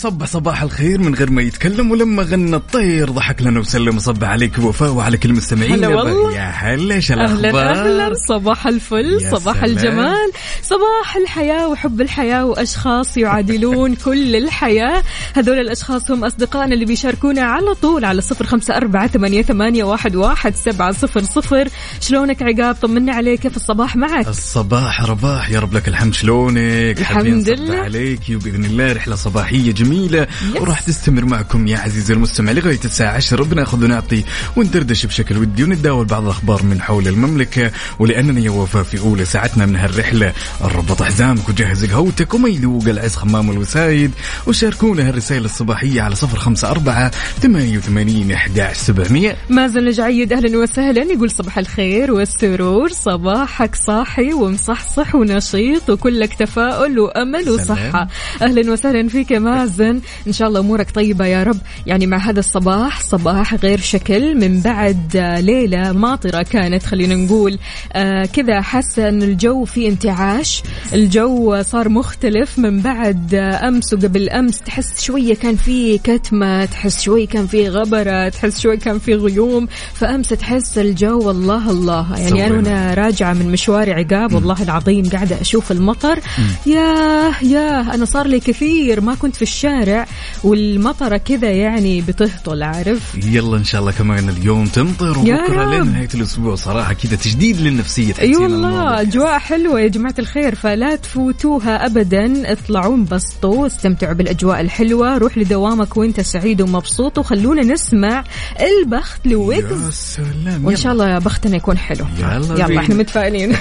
وصبح صباح الخير من غير ما يتكلم ولما غنى الطير. ضحك لنا وسلم وصبح عليك وفاء وعلى كل المستمعين. هلا والله. يا هلا إيش أهلا الأخبار؟ أهلا. صباح الفل صباح سلام. الجمال. صباح الحياة وحب الحياة وأشخاص يعادلون كل الحياة. هذول الأشخاص هم أصدقائنا اللي بيشاركونا على طول على صفر خمسة أربعة ثمانية, ثمانية واحد, واحد سبعة صفر صفر. شلونك عقاب؟ طمنا عليك. كيف الصباح معك؟ الصباح رباح. يا رب لك الحمد. شلونك؟ الحمد لله. عليك وباذن الله. رحلة صباحية جميلة. يس. وراح تستمر معكم يا عزيزي المستمع لغاية الساعة 10 بناخذ ونعطي وندردش بشكل ودي ونتداول بعض الأخبار من حول المملكة. ولأننا يا وفاء في أولى ساعتنا من هالرحلة. ربط حزامك وجهز قهوتك وما يذوق العز خمام الوسايد وشاركونا هالرسائل الصباحية على 054 88 11 700 مازن الجعيد أهلا وسهلا. يقول صباح الخير والسرور. صباحك صاحي ومصحصح ونشيط وكلك تفاؤل وأمل سلام. وصحة. أهلا وسهلا فيك يا مازن. إن شاء الله أمورك طيبة يا رب. يعني مع هذا الصباح صباح غير شكل من بعد آه، ليلة ماطرة كانت خلينا نقول. آه كذا حاسه ان الجو فيه انتعاش. الجو صار مختلف من بعد أمس وقبل أمس. تحس شوية كان في كتمة تحس شوي كان في غبرة تحس شوي كان في غيوم. فأمس تحس الجو والله الله. يعني أنا. وأنا راجعة من مشواري عقاب والله العظيم قاعدة أشوف المطر. ياه ياه أنا صار لي كثير ما كنت في الشارع والمطرة كذا يعني بتهطل عارف؟ يلا إن شاء الله كمان اليوم تمطر وبكرة رب. لنهاية الأسبوع صراحة كذا تجديد للنفسية اي تحسين والله. أجواء حلوة يا جماعة الخير. فلا تفوتوها ابدا. اطلعوا انبسطوا استمتعوا بالأجواء الحلوة. روح لدوامك وأنت سعيد ومبسوط وخلونا نسمع البخت لويجز. يا سلام وإن شاء الله بختنا يكون حلو. يلا يلا. إحنا متفائلين.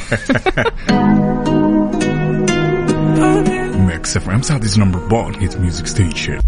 Mix FM Saudi's number one hit music station.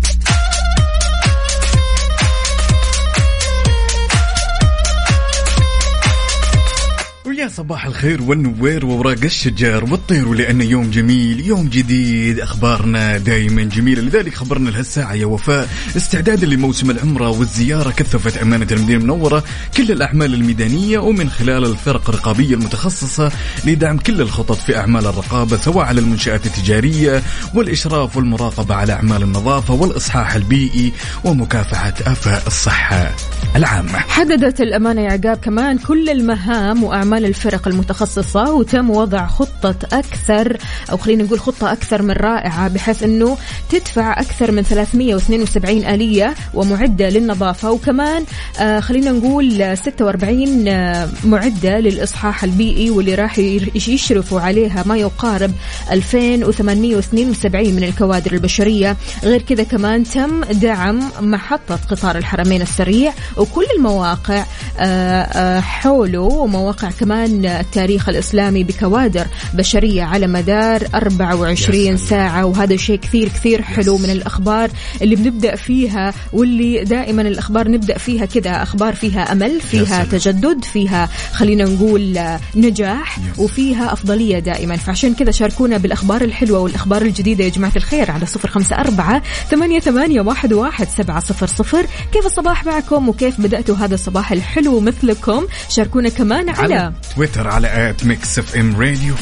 ويا صباح الخير والنوير ووراق الشجر والطير ولأنه يوم جميل يوم جديد أخبارنا دائما جميلة. لذلك خبرنا لهالساعة يا وفاء استعدادا لموسم العمرة والزيارة كثفت أمانة المدينة المنورة. كل الأعمال الميدانية ومن خلال الفرق الرقابية المتخصصة لدعم كل الخطط في أعمال الرقابة سواء على المنشآت التجارية والإشراف والمراقبة على أعمال النظافة والإصحاح البيئي ومكافحة آفاء الصحة العامة. حددت الأمانة يا عقاب كمان كل المهام وأعمال الفرق المتخصصة وتم وضع خطة أكثر أو خلينا نقول خطة أكثر من رائعة بحيث أنه تدفع أكثر من 372 آلية ومعدة للنظافة وكمان آه خلينا نقول آه، 46 آه، معدة للإصحاح البيئي واللي راح يشرفوا عليها ما يقارب 2872 من الكوادر البشرية. غير كذا كمان تم دعم محطة قطار الحرمين السريع وكل المواقع آه، حوله ومواقع كمان التاريخ الإسلامي بكوادر بشرية على مدار 24 سلام. ساعة وهذا شيء كثير كثير حلو من الأخبار اللي بنبدأ فيها واللي دائما الأخبار نبدأ فيها كذا أخبار فيها أمل فيها. تجدد فيها خلينا نقول نجاح. وفيها أفضلية دائما فعشان كذا شاركونا بالأخبار الحلوة والأخبار الجديدة يا جماعة الخير على صفر خمسة أربعة ثمانية, ثمانية واحد, واحد سبعة صفر صفر كيف الصباح معكم وكيف بدأتوا هذا الصباح الحلو مثلكم شاركونا كمان على, على تويتر على at Mix FM Radio.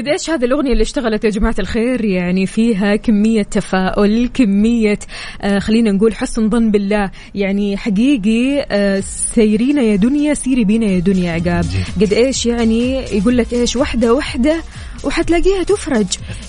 قد إيش هذه الأغنية اللي اشتغلت يا جماعة الخير؟ يعني فيها كمية تفاؤل كمية آه خلينا نقول حسن ظن بالله. يعني حقيقي آه سيرينا يا دنيا سيري بينا يا دنيا عقاب. قد إيش يعني يقول لك إيش؟ وحدة وحدة وحتلاقيها تفرج.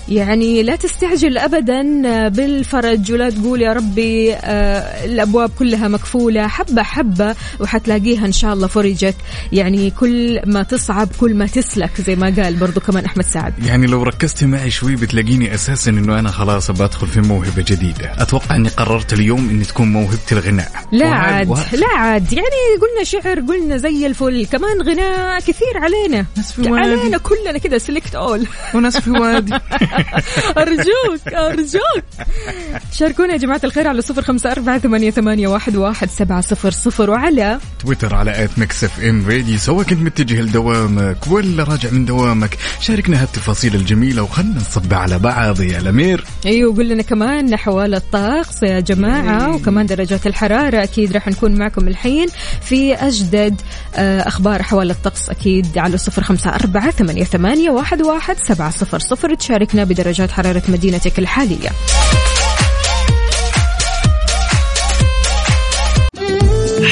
يعني لا تستعجل ابدا آه، بالفرج ولا تقول يا ربي آه الأبواب كلها مكفوله حبة حبة وحتلاقيها إن شاء الله فرجت. يعني كل ما تصعب كل ما تسلك زي ما قال برضو كمان أحمد سعد. سعد يعني لو ركزتي معي شوي بتلاقيني أساسا إنه أنا خلاص بدخل في موهبة جديدة. أتوقع إني قررت اليوم إني تكون موهبة الغناء. لا عاد لا عاد. يعني قلنا شعر قلنا زي الفل. كمان غناء كثير علينا. ناس في وادي. علينا كلنا كذا سلكت اول وناس في وادي. أرجوك أرجوك. شاركونا يا جماعة الخير على صفر خمسة أربعة ثمانية, ثمانية واحد, واحد سبعة صفر صفر وعلى تويتر على at Mix FM Radio سواء كنت متجه لدوامك ولا راجع من دوامك شاركنا هالتفاصيل الجميلة وخلنا نصب على بعض يا الأمير. أيوه قول لنا كمان حوالي الطقس يا جماعة وكمان درجات الحرارة أكيد راح نكون معكم الحين في أجدد آه، أخبار حوالي الطقس أكيد على صفر خمسة أربعة ثمانية, ثمانية واحد, واحد سبعة صفر صفر تشاركنا بدرجات حرارة مدينتك الحالية.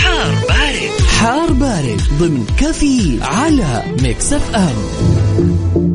حار بارد. حار بارد ضمن كافيين على Mix FM.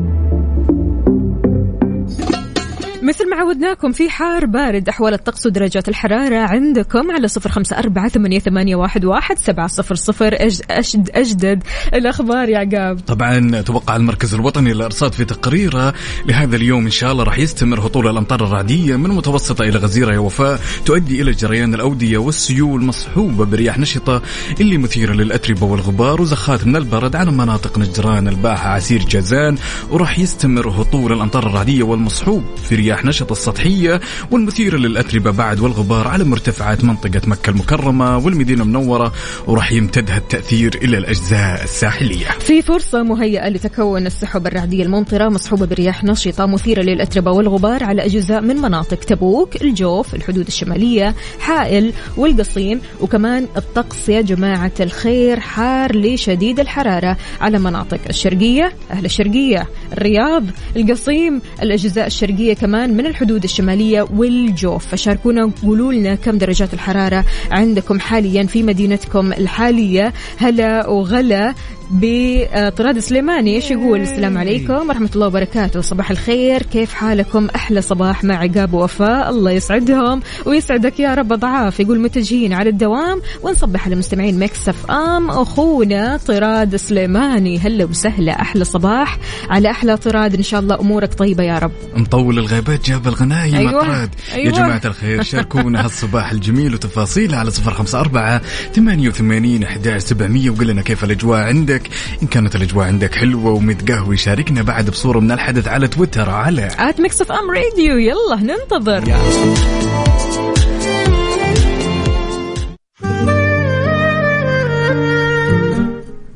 مثل ما عودناكم في حار بارد أحوال الطقس ودرجات الحرارة عندكم على صفر خمسة أربعة ثمانية, واحد, واحد سبعة صفر صفر. أج- أشد أجدد الأخبار يا عقاب. طبعا توقع المركز الوطني للأرصاد في تقريره لهذا اليوم إن شاء الله راح يستمر هطول الأمطار الرعدية من متوسطة إلى غزيرة يا وفاء تؤدي إلى جريان الأودية والسيول مصحوبه برياح نشطة اللي مثيرة للأتربة والغبار وزخات من البرد على مناطق نجران الباحة عسير جازان وراح يستمر هطول الأمطار الرعدية والمصحوب في رياح نشطه السطحية والمثيره للأتربة بعد والغبار على مرتفعات منطقة مكة المكرمة والمدينة المنورة وراح يمتد هالتاثير إلى الأجزاء الساحلية. في فرصة مهيئة لتكون السحب الرعدية الممطرة مصحوبة برياح نشطة مثيرة للأتربة والغبار على أجزاء من مناطق تبوك الجوف الحدود الشمالية حائل والقصيم وكمان الطقس يا جماعة الخير حار لشديد الحرارة على مناطق الشرقية أهل الشرقية الرياض القصيم الأجزاء الشرقية كمان من الحدود الشمالية والجوف. فشاركونا وقولوا لنا كم درجات الحرارة عندكم حاليا في مدينتكم الحالية. هلا وغلا. بطراد سليماني إيش يقول؟ السلام عليكم ورحمة الله وبركاته. صباح الخير كيف حالكم؟ أحلى صباح مع عقاب ووفاء. الله يسعدهم ويسعدك يا رب أضعاف يقول متجهين على الدوام ونصبح على مستمعين مكسف أم. أخونا طراد سليماني هلا وسهلا. أحلى صباح على أحلى طراد. إن شاء الله أمورك طيبة يا رب. مطول الغيبات جاب الغنايم أيوة، أطراد يا أيوة. جماعة الخير شاركونا هالصباح الجميل وتفاصيله على صفر خمسة أربعة ثمانية وثمانين أحداش سبعمية وقل لنا كيف الأجواء عندك. إن كانت الأجواء عندك حلوة ومتقهوي شاركنا بعد بصورة من الحدث على تويتر على at Mix FM Radio يلا ننتظر.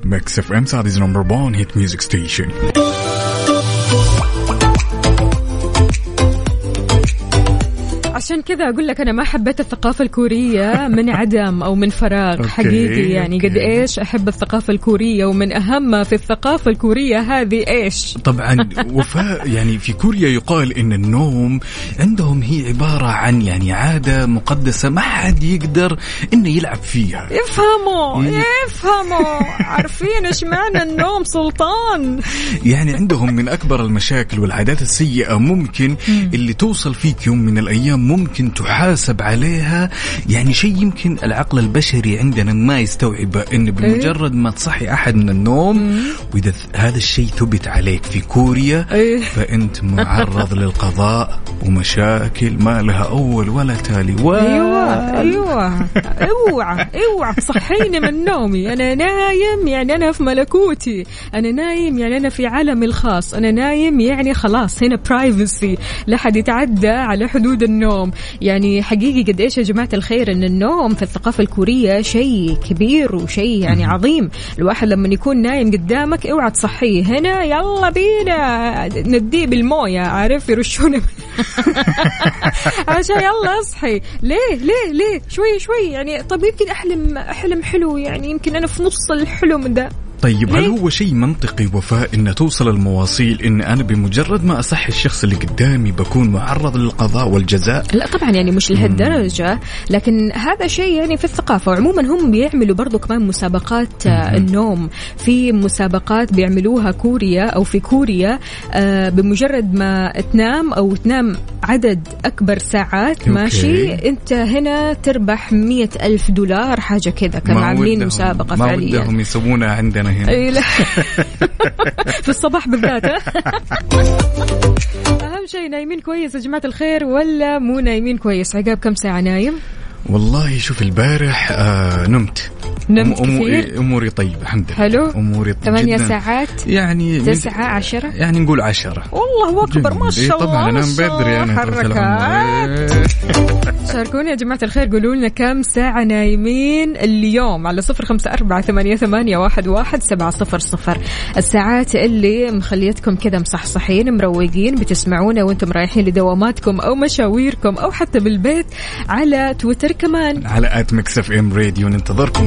Mix FM Saudi's number 1 hit music station عشان كذا أقول لك أنا ما حبيت الثقافة الكورية من عدم أو من فراغ حقيقي. يعني قد. إيش أحب الثقافة الكورية ومن أهم ما في الثقافة الكورية هذه إيش؟ طبعا وفاء يعني في كوريا يقال إن النوم عندهم هي عبارة عن يعني عادة مقدسة ما حد يقدر إنه يلعب فيها. افهموا إيه. افهموا. عارفين إيش معنى النوم سلطان. يعني عندهم من أكبر المشاكل والعادات السيئة ممكن اللي توصل فيك يوم من الأيام ممكن تحاسب عليها. يعني شيء يمكن العقل البشري عندنا ما يستوعبه إن بمجرد ما تصحي أحد من النوم وإذا ث- هذا الشيء ثبت عليك في كوريا إيه. فأنت معرض للقضاء ومشاكل ما لها أول ولا تالي. أيوه أيوه أوعى أوعى تصحيني من نومي. أنا نايم يعني أنا في ملكوتي. أنا نايم يعني أنا في عالمي الخاص. أنا نايم يعني خلاص هنا برايفسي لا حد يتعدى على حدود النوم. يعني حقيقي قد إيش يا جماعة الخير إن النوم في الثقافة الكورية شيء كبير وشيء يعني عظيم. الواحد لما يكون نايم قدامك اوعى تصحيه. هنا يلا بينا نديه بالموية عارف يرشونه عشان يلا اصحي. ليه؟ ليه؟ ليه؟ شوي شوي. يعني طب يمكن أحلم أحلم حلو. يعني يمكن أنا في نص الحلم ده. طيب هل؟ هو شيء منطقي وفاء إن توصل المواصيل؟ إن أنا بمجرد ما أصحي الشخص اللي قدامي بكون معرض للقضاء والجزاء؟ لا طبعا يعني مش لهالدرجة لكن هذا شيء يعني في الثقافة. وعموما هم بيعملوا برضو كمان مسابقات آه، النوم. في مسابقات بيعملوها كوريا أو في كوريا آه، بمجرد ما تنام أو تنام عدد أكبر ساعات أوكي. ماشي؟ أنت هنا تربح مية ألف دولار حاجة كذا كانوا ما عاملين مسابقة ما فعليا. ودهم يسوونها عندنا. هنا إي لا. في الصباح بالذات؟ أهم شيء نايمين كويس يا جماعة الخير ولا مو نايمين كويس؟ عقاب كم ساعة نايم؟ والله شوف البارح آه نمت. نمت أم- أمو- كثير. أموري طيبة الحمد لله. حلو. أموري ثمانية جداً. ساعات؟ يعني تسعة عشرة؟ يعني نقول عشرة. والله أكبر ما. إيه شاء الله طبعا شاء بدري توكل على حركات. شاركونا يا جماعة الخير قولوا لنا كم ساعة نايمين اليوم على صفر خمسة أربعة ثمانية, ثمانية واحد, واحد سبعة صفر صفر. الساعات اللي مخليتكم كذا مصحصحين مروقين بتسمعونا وأنتم رايحين لدواماتكم أو مشاويركم أو حتى بالبيت على تويتر كمان. على at Mix FM Radio ننتظركم.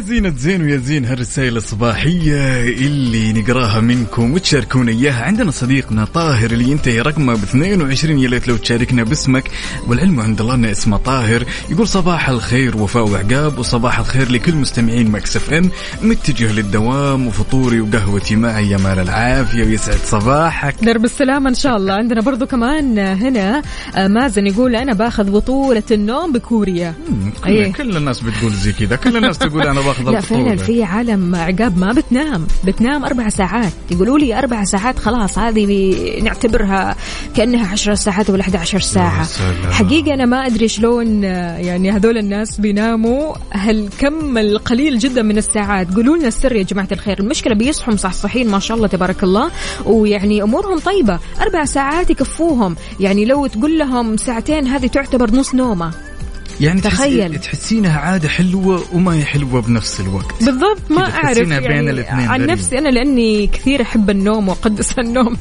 ويا زينة زين ويا زين هالرسائل الصباحية اللي نقراها منكم وتشاركونا إياها. عندنا صديقنا طاهر اللي ينتهي رقمه ب 22 يا ليت لو تشاركنا باسمك. والعلم عند الله إنه اسمه طاهر. يقول صباح الخير وفاء وعقاب وصباح الخير لكل مستمعين Mix FM. متجه للدوام وفطوري وقهوتي معي يا مال العافية ويسعد صباحك. درب السلامة إن شاء الله. عندنا برضو كمان هنا آه، مازن يقول أنا باخذ بطولة النوم بكوريا. كل, إيه. كل الناس بتقول زي كذا. كل الناس تقول أنا لا فعلا. في عالم عقاب ما بتنام. بتنام أربع ساعات. يقولوا لي أربع ساعات خلاص هذه نعتبرها كأنها عشر ساعات ولا 11 ساعة. سلام. حقيقة أنا ما أدري شلون يعني هذول الناس بيناموا هالكم القليل جدا من الساعات. قولوا لنا السر يا جماعة الخير. المشكلة بيصحوا مصحصحين ما شاء الله تبارك الله ويعني أمورهم طيبة. أربع ساعات يكفوهم. يعني لو تقول لهم ساعتين هذه تعتبر نص نومة. يعني تخيل. تحسينها عادة حلوة وما هي حلوة بنفس الوقت. بالضبط ما أعرف تحسينها بين يعني الاثنين عن. نفسي أنا لأني كثير أحب النوم وأقدس النوم.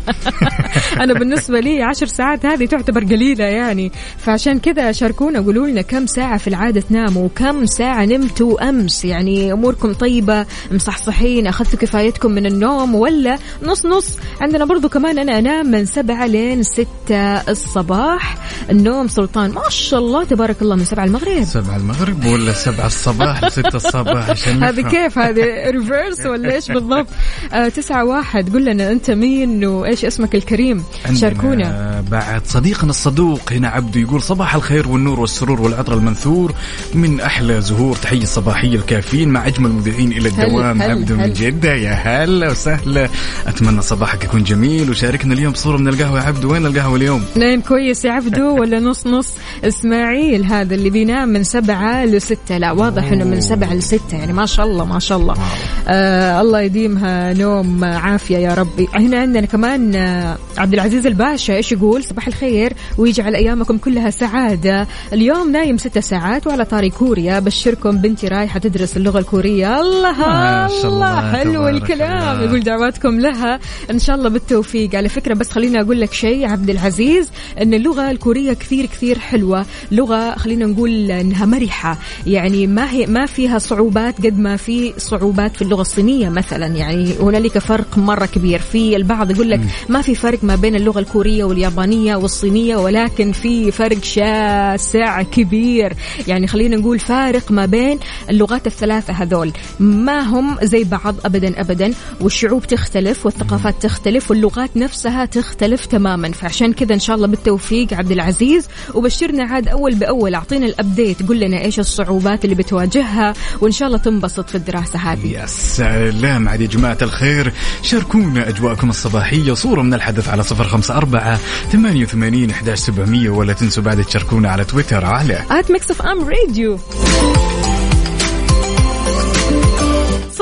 أنا بالنسبة لي عشر ساعات هذه تعتبر قليلة يعني. فعشان كذا شاركونا قولوا لنا كم ساعة في العادة تناموا وكم ساعة نمتوا أمس؟ يعني أموركم طيبة مصحصحين أخذتوا كفايتكم من النوم ولا نص نص؟ عندنا برضو كمان أنا أنام من سبعة لين ستة الصباح. النوم سلطان ما شاء الله تبارك الله من سبعة المغرب. سبعة المغرب ولا سبعة الصباح وستة الصباح عشان هذه. كيف؟ هذه ريفرس ولا إيش بالضبط؟ آه تسعة واحد. قل لنا أنت مين وإيش اسمك الكريم؟ شاركونا. بعد صديقنا الصدوق هنا عبده يقول صباح الخير والنور والسرور والعطر المنثور. من أحلى زهور تحية صباحيه الكافيين مع أجمل مذيعين إلى الدوام. هل- عبده من هل. جدة يا هلا وسهلا. أتمنى صباحك يكون جميل. وشاركنا اليوم صورة من القهوة. يا عبده وين القهوة اليوم؟ نايم كويس يا عبدو ولا نص نص إسماعيل هذا اللي بينام من سبعة لستة. لا واضح إنه من سبعة لستة. يعني ما شاء الله ما شاء الله. آه الله يديمها نوم عافية يا ربي. هنا عندنا كمان آه عبد العزيز الباشا إيش يقول؟ صباح الخير. ويجعل أيامكم كلها سعادة. اليوم نايم ستة ساعات وعلى طاري كوريا. بشركم بنتي رايحة تدرس اللغة الكورية. الله الله الله، حلو الكلام. الله. يقول دعواتكم لها. إن شاء الله بالتوفيق. على فكرة بس خليني أقول لك شيء عبد العزيز إن اللغة الكورية كثير كثير حلوة. لغة خلينا نقول إنها مرحة. يعني ما هي ما فيها صعوبات قد ما في صعوبات في اللغة الصينية مثلا. يعني هنالك فرق مرة كبير. في البعض يقول لك ما في فرق ما بين اللغة الكورية واليابانية والصينية ولكن في فرق شاسع كبير. يعني خلينا نقول فارق ما بين اللغات الثلاثة هذول. ما هم زي بعض ابدا ابدا. والشعوب تختلف والثقافات تختلف واللغات نفسها تختلف تماما. فعشان كذا إن شاء الله بالتوفيق عبد العزيز. وبشرنا عاد أول بأول. أعطينا الابديت قول لنا إيش الصعوبات اللي بتواجهها وإن شاء الله تنبسط في الدراسة هذه. يا سلام عاد يا جماعة الخير. شاركونا أجواءكم الصباحية. صورة من الحدث على صفر خمسة أربعة ثمانية وثمانين إحداش سبعمية. ولا تنسوا بعد تشاركونا على تويتر على Mix FM Radio.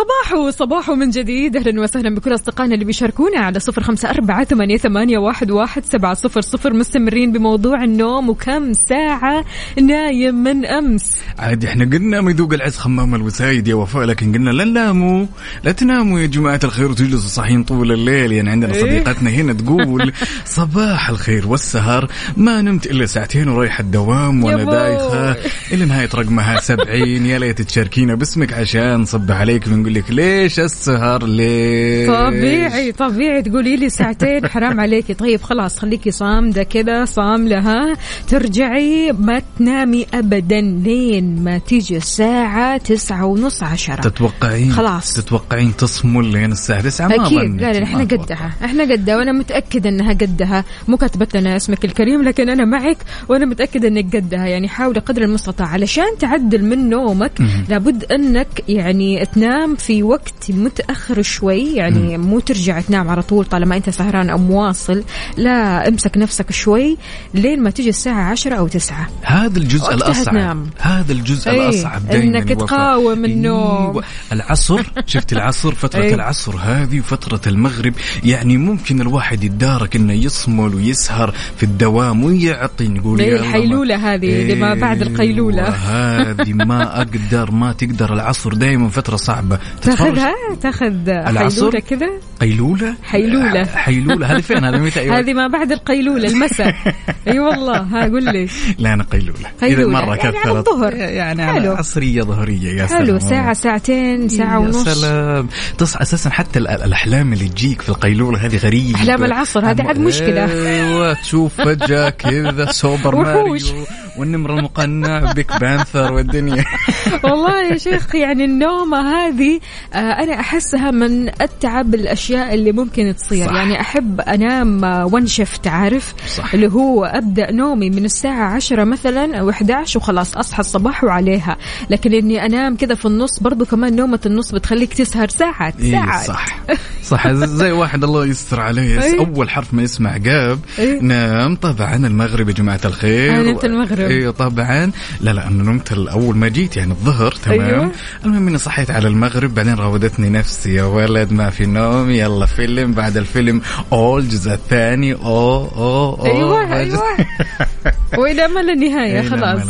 صباحو صباحو من جديد. أهلا وسهلا بكل أصدقائنا اللي بيشاركونا على صفر خمسة أربعة ثمانية, ثمانية واحد, واحد سبعة صفر صفر. مستمرين بموضوع النوم وكم ساعة نايم من أمس. عاد إحنا قلنا ما يذوق العز خمام الوسايد يا وفاء لكن قلنا لا تناموا. لا تناموا يا جماعة الخير وتجلسوا صاحيين طول الليل. يعني عندنا إيه. صديقتنا هنا تقول صباح الخير والسهر. ما نمت إلا ساعتين ورايح الدوام وأنا يبو. دايخة. إلى نهاية رقمها سبعين. يا ليت تشاركينا باسمك عشان نصبح عليك ونقول لك ليش السهر ليش؟ طبيعي طبيعي تقولي لي ساعتين حرام عليكي. طيب خلاص خليكي صامدة كذا صاملة ها؟ ترجعي ما تنامي أبدا لين ما تيجي الساعة تسعة ونص عشرة. تتوقعين؟ خلاص. تتوقعين تصمل لين الساعة 9 ما أكيد. لا لا إحنا. قدها. إحنا قدها وأنا متأكدة إنها قدها. مو كاتبت لنا اسمك الكريم لكن أنا معك وأنا متأكدة إنك قدها. يعني حاولي قدر المستطاع. علشان تعدل من نومك لابد إنك يعني تنام في وقت متأخر شوي يعني مو ترجع تنام على طول طالما أنت سهران أو مواصل لا امسك نفسك شوي لين ما تجي الساعة عشرة أو تسعة هذا الجزء الأصعب تنام. هذا الجزء إيه، الأصعب دائما إنك تقاوم النوم. العصر شفت العصر فترة إيه. العصر هذه وفترة المغرب يعني ممكن الواحد يتدارك إنه يصمل ويسهر في الدوام ويعطي نقول ما- الحيلولة هذه اللي ما بعد القيلولة. أيوة، هذه ما أقدر ما تقدر العصر دائما فترة صعبة تاخذها تاخذ؟ حيلوله كذا قيلولة حيلولة. حيلولة هذه فين هذه متى أيوة. هذه ما بعد القيلولة المساء أي والله ها قول لي لا أنا قيلولة قيلولة. إذا مرة يعني على الظهر. يعني. على عصرية ظهرية يا سلام حلو ساعة ساعتين ساعة يا ونص سلام تصحى أساسا حتى ال- الأحلام اللي تجيك في القيلولة هذه غريبة أحلام العصر، هذه عاد مشكلة. أيوه تشوف فجأة كذا Super. Mario والنمر المقنع Pink Panther والدنيا والله يا شيخ يعني النومة هذه آه أنا أحسها من أتعب الأشياء اللي ممكن تصير صح. يعني أحب أنام ون شفت عارف صح. اللي هو أبدأ نومي من الساعة عشرة مثلا أو 11 وخلاص أصحى الصباح وعليها لكن إني أنام كذا في النص برضو كمان نومة النص بتخليك تسهر ساعات إيه، ساعات صح صح زي واحد الله يستر عليه إيه. أول حرف ما يسمع قاب إيه. نام طبعا المغرب يا جماعة الخير أنا نمت المغرب. أيوه طبعا لا لا أنا نمت أول ما جيت يعني الظهر تمام أيوة. المهم إني صحيت على المغرب بعدين راودتني نفسي يا ولد ما في نوم يلا فيلم بعد الفيلم. اوه الجزء الثاني. أوه أوه أوه. أيوة أيوة. وإلى ما لا نهاية خلاص.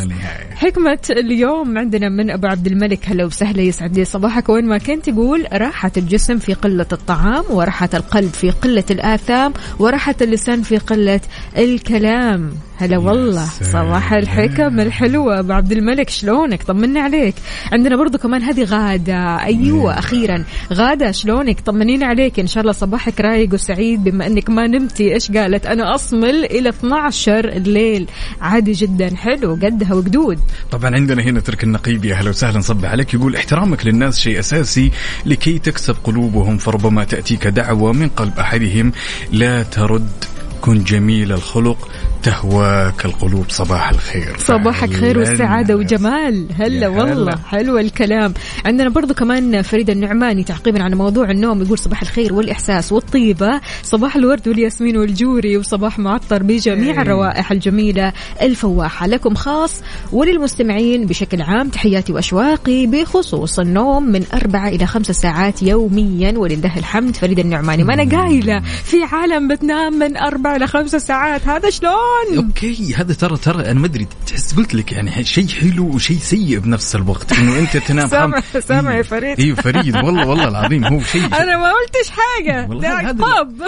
حكمة اليوم عندنا من أبو عبد الملك. هلا وسهلا يسعد لي صباحك. وين ما كنت يقول راحة الجسم في قلة الطعام وراحة القلب في قلة الآثام وراحة اللسان في قلة الكلام. هلا والله. صباح الحكم الحلوة. أبو عبد الملك شلونك؟ طمنا عليك. عندنا برضو كمان هذه غادة. أيوة أخيرا. غادة شلونك؟ طمنين عليك. إن شاء الله صباحك رايق وسعيد بما أنك ما نمتي. إيش قالت؟ أنا أصمل إلى 12 الليل عادي جدا. حلو. قدها وقدود. طبعا عندنا هنا ترك النقيب. يا أهلا وسهلا. صب عليك. يقول احترامك للناس شيء أساسي لكي تكسب قلوبهم فربما تأتيك دعوة من قلب أحدهم. لا ترد. كن جميل الخلق. تهواك القلوب صباح الخير. صباحك خير. والسعادة وجمال. هلا. والله. حلو الكلام. عندنا برضو كمان فريدة النعماني تعقيبا على موضوع النوم يقول صباح الخير والإحساس والطيبة. صباح الورد والياسمين والجوري وصباح معطر بجميع إيه. الروائح الجميلة الفواحة. لكم خاص وللمستمعين بشكل عام تحياتي وأشواقي بخصوص النوم من أربعة إلى خمسة ساعات يوميا ولله الحمد. فريدة النعماني ما أنا قايلة في عالم بتنام من أربعة إلى خمسة ساعات. هذا شلون؟ okay هذا ترى ترى أنا ما أدري تحس قلت لك يعني شيء حلو وشيء سيء بنفس الوقت إنه أنت تنام سامع- سامع يا إيه، فريد. أيوه فريد والله والله العظيم هو شيء أنا ما قلتش حاجة والله هذا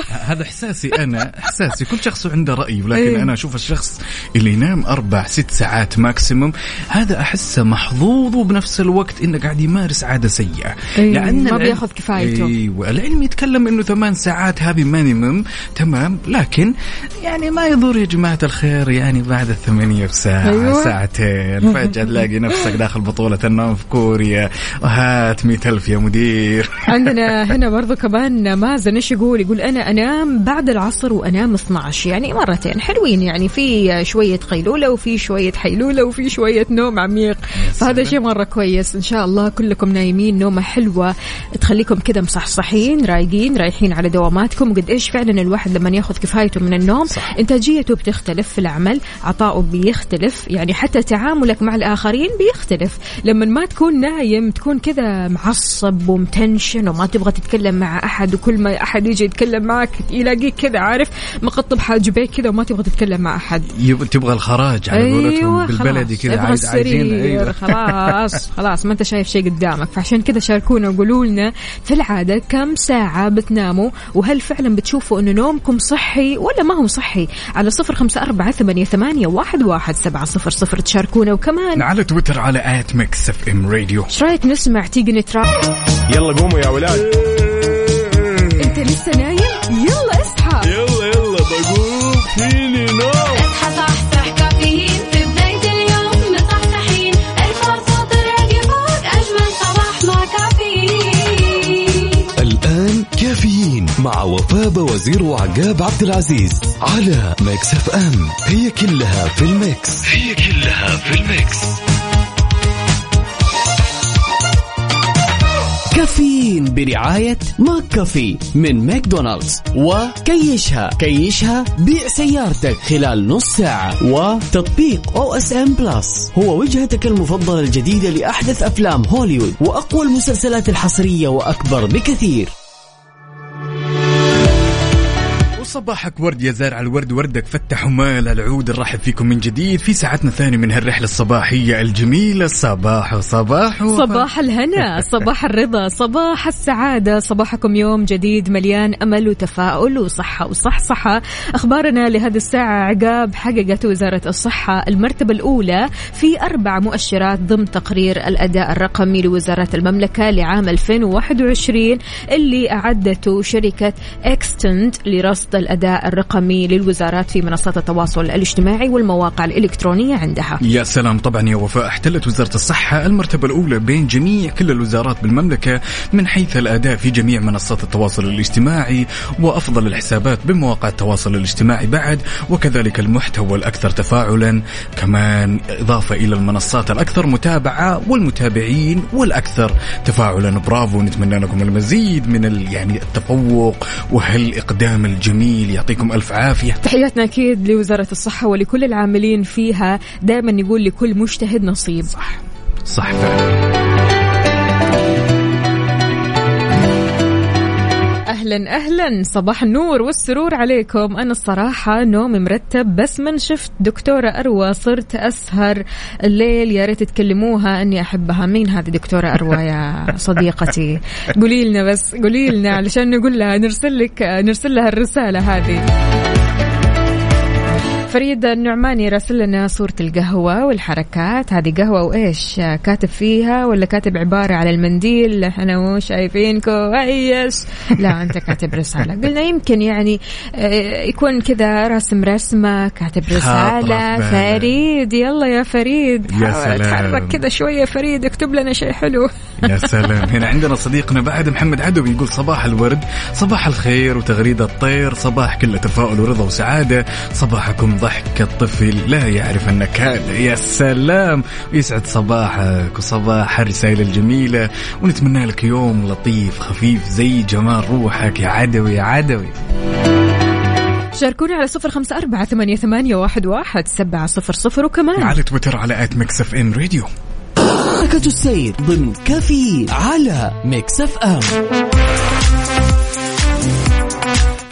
هذا إحساسي أنا إحساسي كل شخص عنده رأي ولكن إيه. أنا أشوف الشخص اللي ينام أربع ست ساعات maximum هذا أحسه محظوظ وبنفس الوقت إنه قاعد يمارس عادة سيئة إيه، ما العلم- بياخذ كفايته. إيوه العلم يتكلم إنه ثمان ساعات هذه minimum تمام لكن يعني ما يضر يا جماعة الخير يعني بعد الثمانية بساعة أيوة. ساعتين. فجأة تلاقي نفسك داخل بطولة النوم في كوريا. وهات مئة ألف يا مدير. عندنا هنا برضو كمان مازن إيش يقول؟ يقول أنا أنام بعد العصر وأنام 12 يعني مرتين حلوين يعني في شوية قيلولة وفي شوية حيلولة وفي شوية نوم عميق. فهذا شيء مرة كويس. إن شاء الله كلكم نايمين نومة حلوة. تخليكم كذا مصحصحين رايقين رايحين على دواماتكم. وقد إيش فعلا الواحد لما ياخذ كفايته من النوم؟ صح. إنتاجيته بتختلف في العمل عطاؤه بيختلف يعني حتى تعاملك مع الآخرين بيختلف. لما ما تكون نايم تكون كذا معصب ومتنشن وما تبغى تتكلم مع أحد وكل ما أحد يجي يتكلم معك يلاقيك كذا عارف؟ مقطب حاجبيك كذا وما تبغى تتكلم مع أحد. يب- تبغى الخراج على قولتهم بالبلدي خلاص. كذا عايز عايزين أيوة. خلاص خلاص ما أنت شايف شيء قدامك. فعشان كذا شاركونا وقولوا لنا في العادة كم ساعة بتناموا وهل فعلا بتشوفوا انه نومكم صحي ولا ما هو صحي؟ على صفر خمسة أربعة ثمانية, ثمانية واحد, واحد سبعة صفر صفر. تشاركونا وكمان على تويتر على at Mix FM Radio. إيش رأيك نسمع تيجي نتراب يلا قوموا يا ولاد. مع وفاء وزير وعقاب عبد العزيز على Mix FM. هي كلها في ال Mix. هي كلها في ال Mix. Caffeine برعاية McCafé من ماكدونالدز. وكيشها كيشها بيع سيارتك خلال نص ساعة. وتطبيق OSN Plus هو وجهتك المفضلة الجديدة لأحدث أفلام هوليوود وأقوى المسلسلات الحصرية وأكبر بكثير. وصباحك ورد يا زارع الورد وردك فتح ومال العود نرحب فيكم من جديد في ساعتنا الثانية من هالرحلة الصباحية الجميلة. صباح وصباح وفاء. صباح الهنا صباح الرضا صباح السعادة. صباحكم يوم جديد مليان أمل وتفاؤل وصحة وصحصحة. أخبارنا لهذه الساعة عقاب حققت وزارة الصحة المرتبة الأولى في أربع مؤشرات ضمن تقرير الأداء الرقمي لوزارة المملكة لعام 2021 اللي أعدته شركة اكستند لرصد الأداء الرقمي للوزارات في منصات التواصل الاجتماعي والمواقع الإلكترونية عندها. يا سلام. طبعا يا وفاء احتلت وزارة الصحة المرتبة الأولى بين جميع كل الوزارات بالمملكة من حيث الأداء في جميع منصات التواصل الاجتماعي وأفضل الحسابات بمواقع التواصل الاجتماعي بعد وكذلك المحتوى الأكثر تفاعلا كمان إضافة إلى المنصات الأكثر متابعة والمتابعين والأكثر تفاعلا. برافو نتمنى لكم المزيد من يعني التفوق وهالإقدام الجميل يعطيكم ألف عافية. تحياتنا أكيد لوزارة الصحة ولكل العاملين فيها. دائما نقول لكل مجتهد نصيب. صح فعلا. أهلا أهلا. صباح النور والسرور عليكم. أنا الصراحة نومي مرتب بس من شفت دكتورة أروى صرت أسهر الليل. يا ريت تكلموها أني أحبها. مين هذه دكتورة أروى يا صديقتي؟ قولي لنا بس قولي لنا علشان نقول لها نرسل لك نرسل لها الرسالة هذه. فريد النعماني راسل لنا صورة القهوة والحركات. هذه قهوة وإيش؟ كاتب فيها ولا كاتب عبارة على المنديل؟ إحنا مو شايفينكو. إيش لا أنت كاتب رسالة. قلنا يمكن يعني آه، يكون كذا رسم رسمة كاتب رسالة. فريد يلا يا فريد. يا سلام. تحرك كذا شوية فريد اكتب لنا شيء حلو. يا سلام. هنا عندنا صديقنا بعد محمد عدوي يقول صباح الورد صباح الخير وتغريدة الطير صباح كله تفاؤل ورضا وسعادة صباحكم ضحك الطفل لا يعرف النكال يا سلام! يسعد صباحك وصباح الرسائل الجميلة ونتمنى لك يوم لطيف خفيف زي جمال روحك. يا عدوي يا عدوي! شاركونا على صفر خمسة أربعة ثمانية, ثمانية واحد, واحد سبعة صفر صفر وكمان. على تويتر على at Mix FM Radio حركة السير ضمن كافيين على Mix FM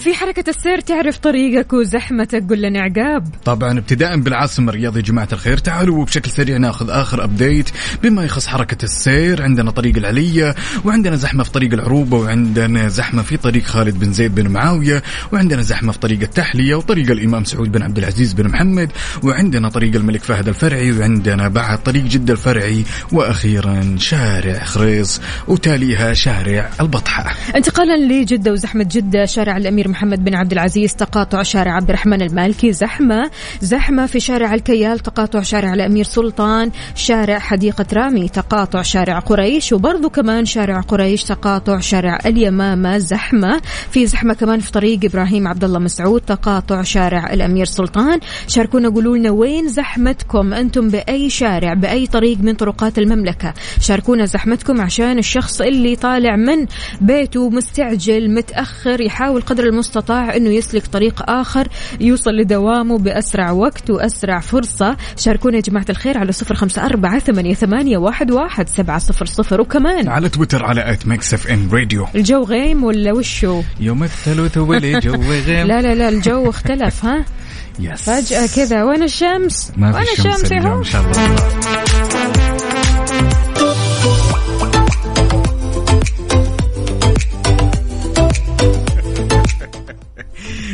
في حركة السير تعرف طريقك وزحمتك؟ قل لنا عقاب. طبعا ابتداء بالعاصمة الرياض يا جماعة الخير تعالوا وبشكل سريع ناخذ آخر update بما يخص حركة السير عندنا طريق العليا وعندنا زحمة في طريق العروبة وعندنا زحمة في طريق خالد بن يزيد بن معاوية وعندنا زحمة في طريق التحلية وطريق الإمام سعود بن عبد العزيز بن محمد وعندنا طريق الملك فهد الفرعي وعندنا بعد طريق جدة الفرعي وأخيرا شارع خريص وتاليها شارع البطحة. انتقالا لجدة وزحمة جدة شارع الأمير محمد بن عبد العزيز تقاطع شارع عبد الرحمن المالكي. زحمة زحمة في شارع الكيال تقاطع شارع الأمير سلطان. شارع حديقة رامي تقاطع شارع قريش. وبرضو كمان شارع قريش تقاطع شارع اليمامة. زحمة في زحمة كمان في طريق إبراهيم عبد الله مسعود تقاطع شارع الأمير سلطان. شاركونا قولوا لنا وين زحمتكم؟ أنتم بأي شارع بأي طريق من طرقات المملكة؟ شاركونا زحمتكم عشان الشخص اللي طالع من بيته مستعجل متأخر يحاول قدر المستطاع إنه يسلك طريق آخر يوصل لدوامه بأسرع وقت وأسرع فرصة. شاركونا يا جماعة الخير على صفر خمسة أربعة ثمانية, ثمانية واحد, واحد سبعة صفر صفر. وكمان على تويتر على at Mix FM Radio الجو غيم ولا وشو؟ يوم الثلاث والجو غيم. لا لا لا الجو اختلف ها؟ yes. فجأة كذا وين الشمس؟ ما وين في شمس الشمس اليوم إن شاء الله.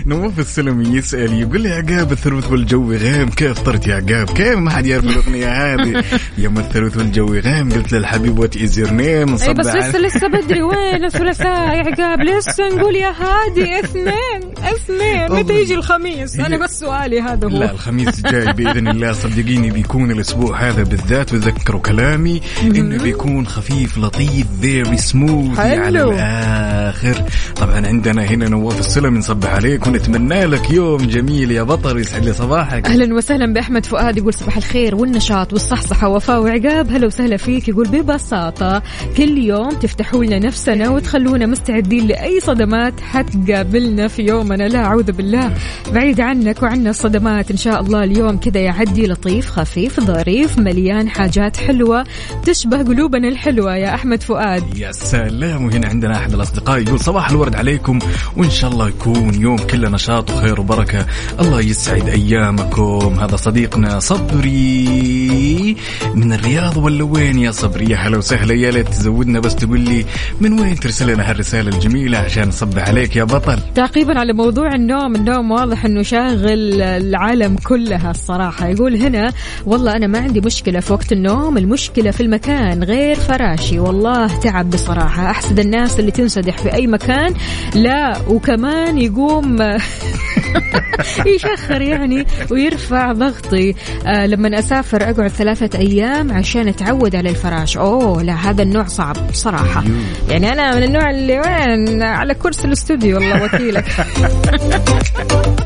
نواف السلمي يسأل يقول لي عقاب الثلوث والجو غيم كيف طرت يا عقاب؟ كيف ما حد يعرف الأغنية هذه؟ يوم الثلوث والجو غيم قلت للحبيب what is your name بس لسه لسه بدري وين الثلاثاء يا عقاب؟ لسه نقول يا هادي اثنين. اثنين متى يجي الخميس؟ أنا بس سؤالي هذا لا هو الخميس الجاي بإذن الله صدقيني بيكون الأسبوع هذا بالذات وتذكروا كلامي إنه بيكون خفيف لطيف فيري سموث على. الآخر. طبعا عندنا هنا نواف السلم نصبح عليك ونتمنى لك يوم جميل يا بطل يسعد لي صباحك. أهلا وسهلا بأحمد فؤاد يقول صباح الخير والنشاط والصحصحة وفاء وعقاب. هلا وسهلا فيك يقول ببساطة كل يوم تفتحوا لنا نفسنا وتخلونا مستعدين لأي صدمات حتقابلنا في يومنا لا أعوذ بالله. بعيد عنك وعنا الصدمات إن شاء الله. اليوم كذا يعدي لطيف خفيف ظريف مليان حاجات حلوة تشبه قلوبنا الحلوة. يا أحمد فؤاد. يا سلام. وهنا عندنا أحد الأصدقاء يقول صباح الورد عليكم وإن شاء الله يكون يوم كله نشاط وخير وبركة. الله يسعد أيامكم. هذا صديقنا صبري من الرياض ولا وين يا صبري يا هلا وسهلا. يا ليت تزودنا بس تقول لي من وين ترسل لنا هالرسالة الجميلة عشان نصبح عليك يا بطل؟ تعقيبا على موضوع النوم النوم واضح إنه شاغل العالم كلها الصراحة. يقول هنا والله أنا ما عندي مشكلة في وقت النوم المشكلة في المكان غير فراشي. والله تعب بصراحة. أحسد الناس اللي تنسدح في أي مكان. لا وكمان يقوم يشخر يعني ويرفع ضغطي. آه لما أسافر أقعد ثلاثة أيام عشان أتعود على الفراش. أوه لا هذا النوع صعب صراحة يعني أنا من النوع اللي وين؟ على كرسي الاستوديو والله وكيلك.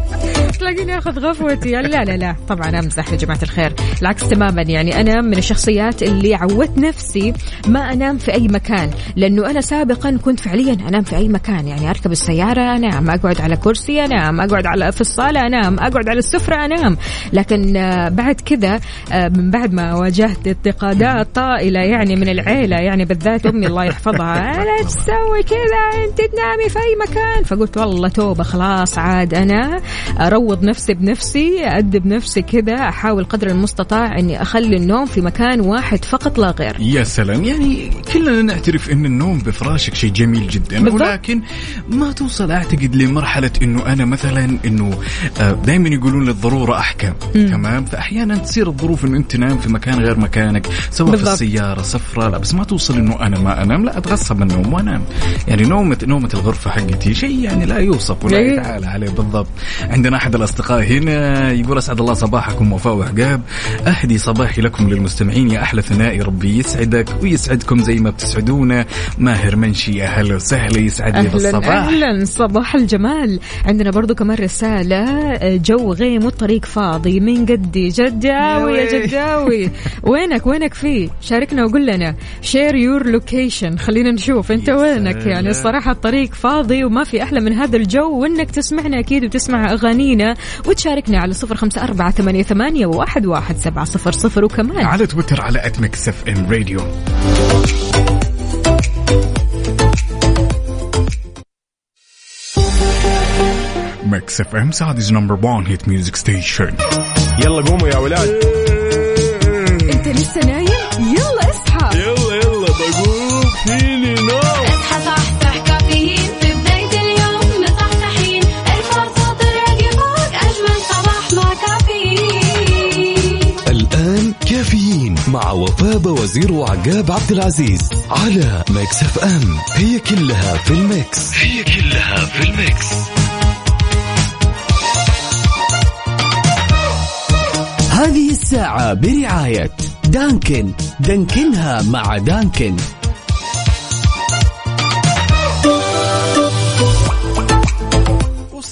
تلاقيني آخذ غفوتي. لا لا لا. طبعا امزح يا جماعة الخير. العكس تماما. يعني أنا من الشخصيات اللي عودت نفسي ما أنام في أي مكان لأنه أنا سابقا كنت فعليا أنام في أي مكان. يعني أركب السيارة أنام. أقعد على كرسي أنام. أقعد على في الصالة أنام. أقعد على السفرة أنام. لكن آه، بعد كذا آه، من بعد ما واجهت انتقادات طائلة يعني من العيلة يعني بالذات أمي الله يحفظها لا تسوي كذا؟ أنت تنامي في أي مكان. فقلت والله توبة. خلاص عاد أنا أروض نفسي بنفسي ادب نفسي كذا أحاول قدر المستطاع إني أخلي النوم في مكان واحد فقط لا غير. يا سلام يعني كلنا نعترف إن النوم بفراشك شيء جميل جدا بالضبط. ولكن ما توصل أعتقد لمرحلة إنه أنا مثلا إنه دائما يقولون للضروره احكام تمام؟ فاحيانا تصير الظروف إنه أنت تنام في مكان غير مكانك سواء في بالضبط. السيارة سفرة لا بس ما توصل إنه أنا ما أنام لا أتغصب النوم وأنام. يعني نومة نومة الغرفة حقتي شيء يعني لا يوصف ولا إيه. يتعالى عليه بالضبط. عندنا أحد الأصدقاء هنا يقول أسعد الله صباحكم وفاء وعقاب. أهدي صباحي لكم للمستمعين يا أحلى ثنائي ربي يسعدك ويسعدكم زي ما بتسعدونا. ماهر منشي أهلا وسهلا يسعد لي أهلا بالصباح. أهلا صباح الجمال. عندنا برضو كمان رسالة جو غيم والطريق فاضي. من قدي جداوي يا جداوي. وينك وينك فيه شاركنا وقول لنا. share your location خلينا نشوف. أنت وينك. يعني الصراحة الطريق فاضي وما في أحلى من هذا الجو. وإنك تسمعنا أكيد وتسمع أغانينا وتشاركنا على صفر خمسة أربعة ثمانية, ثمانية واحد, واحد سبعة صفر صفر وكمان. على تويتر على at Mix FM Radio Mix FM Saudi's number 1 hit music station يلا قوموا يا ولاد. مع وفاء وزير وعقاب عبد العزيز على Mix FM. هي كلها في ال Mix. هي كلها في ال Mix. هذه الساعة برعاية دانكن. دانكنها مع دانكن.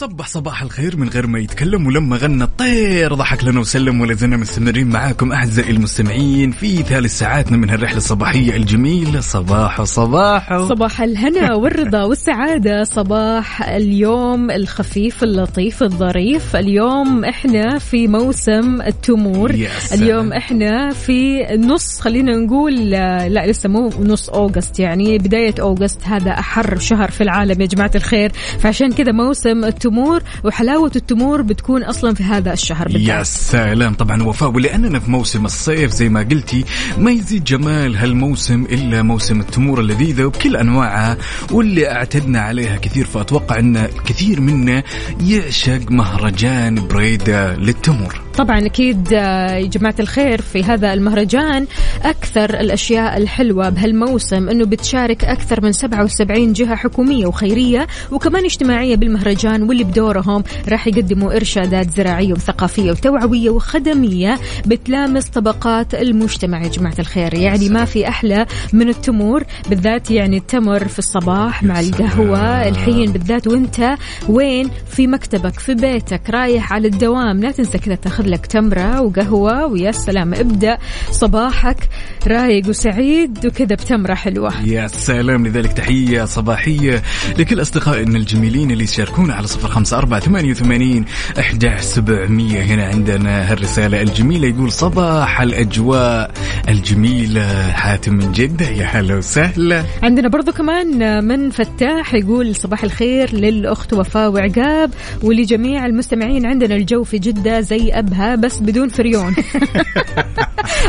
وصبح صباح الخير من غير ما يتكلم ولما غنى الطير ضحك لنا وسلم ولا زلنا مستمرين معاكم أعزائي المستمعين في ثالث ساعاتنا من الرحلة الصباحية الجميله صباح صباح. صباح الهنا والرضا والسعادة. صباح اليوم الخفيف اللطيف الظريف. اليوم إحنا في موسم التمور. اليوم إحنا في نص خلينا نقول لا لسه مو نص أوغست يعني بداية أوغست. هذا أحر شهر في العالم يا جماعة الخير. فعشان كذا موسم التمور التمور وحلاوة التمور بتكون أصلا في هذا الشهر يا بالذات سلام. طبعا وفاء ولأننا في موسم الصيف زي ما قلتي ما يزيد جمال هالموسم إلا موسم التمور اللذيذة وبكل أنواعها واللي أعتدنا عليها كثير فأتوقع إن الكثير منا يعشق مهرجان بريدة للتمور. طبعا أكيد آه، يا جماعة الخير في هذا المهرجان أكثر الأشياء الحلوة بهالموسم إنه بتشارك أكثر من 77 جهة حكومية وخيرية وكمان اجتماعية بالمهرجان واللي بدورهم راح يقدموا إرشادات زراعية وثقافية وتوعوية وخدمية بتلامس طبقات المجتمع يا جماعة الخير. يعني ما في أحلى من التمور بالذات يعني التمر في الصباح مع القهوة الحين بالذات وأنت وين؟ في مكتبك في بيتك رايح على الدوام لا تنسى كذا تاخذ لك تمرة وقهوة ويا سلام ابدأ صباحك رايق وسعيد وكذا بتمرة حلوة. يا سلام. لذلك تحية صباحية لكل أصدقائنا الجميلين اللي يشاركونا على صفر خمسة أربعة ثمانية وثمانين أحد سبعمية. هنا عندنا هالرسالة الجميلة يقول صباح الأجواء الجميلة. حاتم من جدة يا هلا وسهلا. عندنا برضو كمان من فتاح يقول صباح الخير للأخت وفاء وعقاب ولجميع المستمعين. عندنا الجو في جدة زي أبها بس بدون فريون.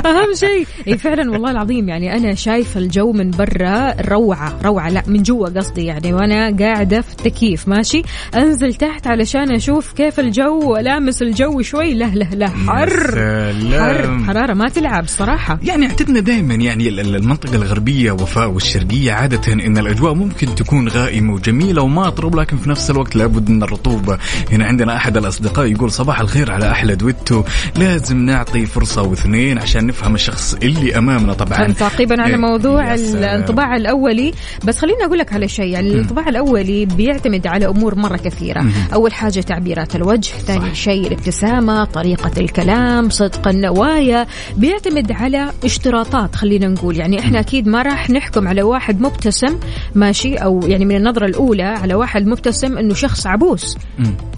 أهم شيء. إي فعلا والله العظيم يعني أنا شايفة الجو من برا روعة روعة. لا من جوا قصدي يعني وأنا قاعدة في التكييف ماشي؟ أنزل تحت علشان أشوف كيف الجو ولامس الجو شوي. لا لا لا حر. حر. حرارة ما تلعب صراحة. يعني اعتدنا دائما يعني ال- ال- المنطقة الغربية وفاء والشرقية عادة إن الأجواء ممكن تكون غائمة وجميلة وماطرة ولكن في نفس الوقت لابد من الرطوبة. هنا عندنا أحد الأصدقاء يقول صباح الخير على أحلى دويتو لازم نعطي فرصة واثنين عشان نفهم الشخص اللي أمامنا طبعا. تعقيبا على إيه، موضوع. الانطباع الأولي؟ بس خليني أقول لك على شيء يعني الانطباع الأولي بيعتمد على أمور مرة كثيرة. أول حاجة تعبيرات الوجه ثاني شيء الابتسامة طريقة الكلام صدق النوايا. بيعتمد على اشتراطات خلينا نقول. يعني إحنا أكيد ما راح نحكم على واحد مبتسم ماشي؟ أو يعني من النظرة الأولى على واحد مبتسم إنه شخص عبوس.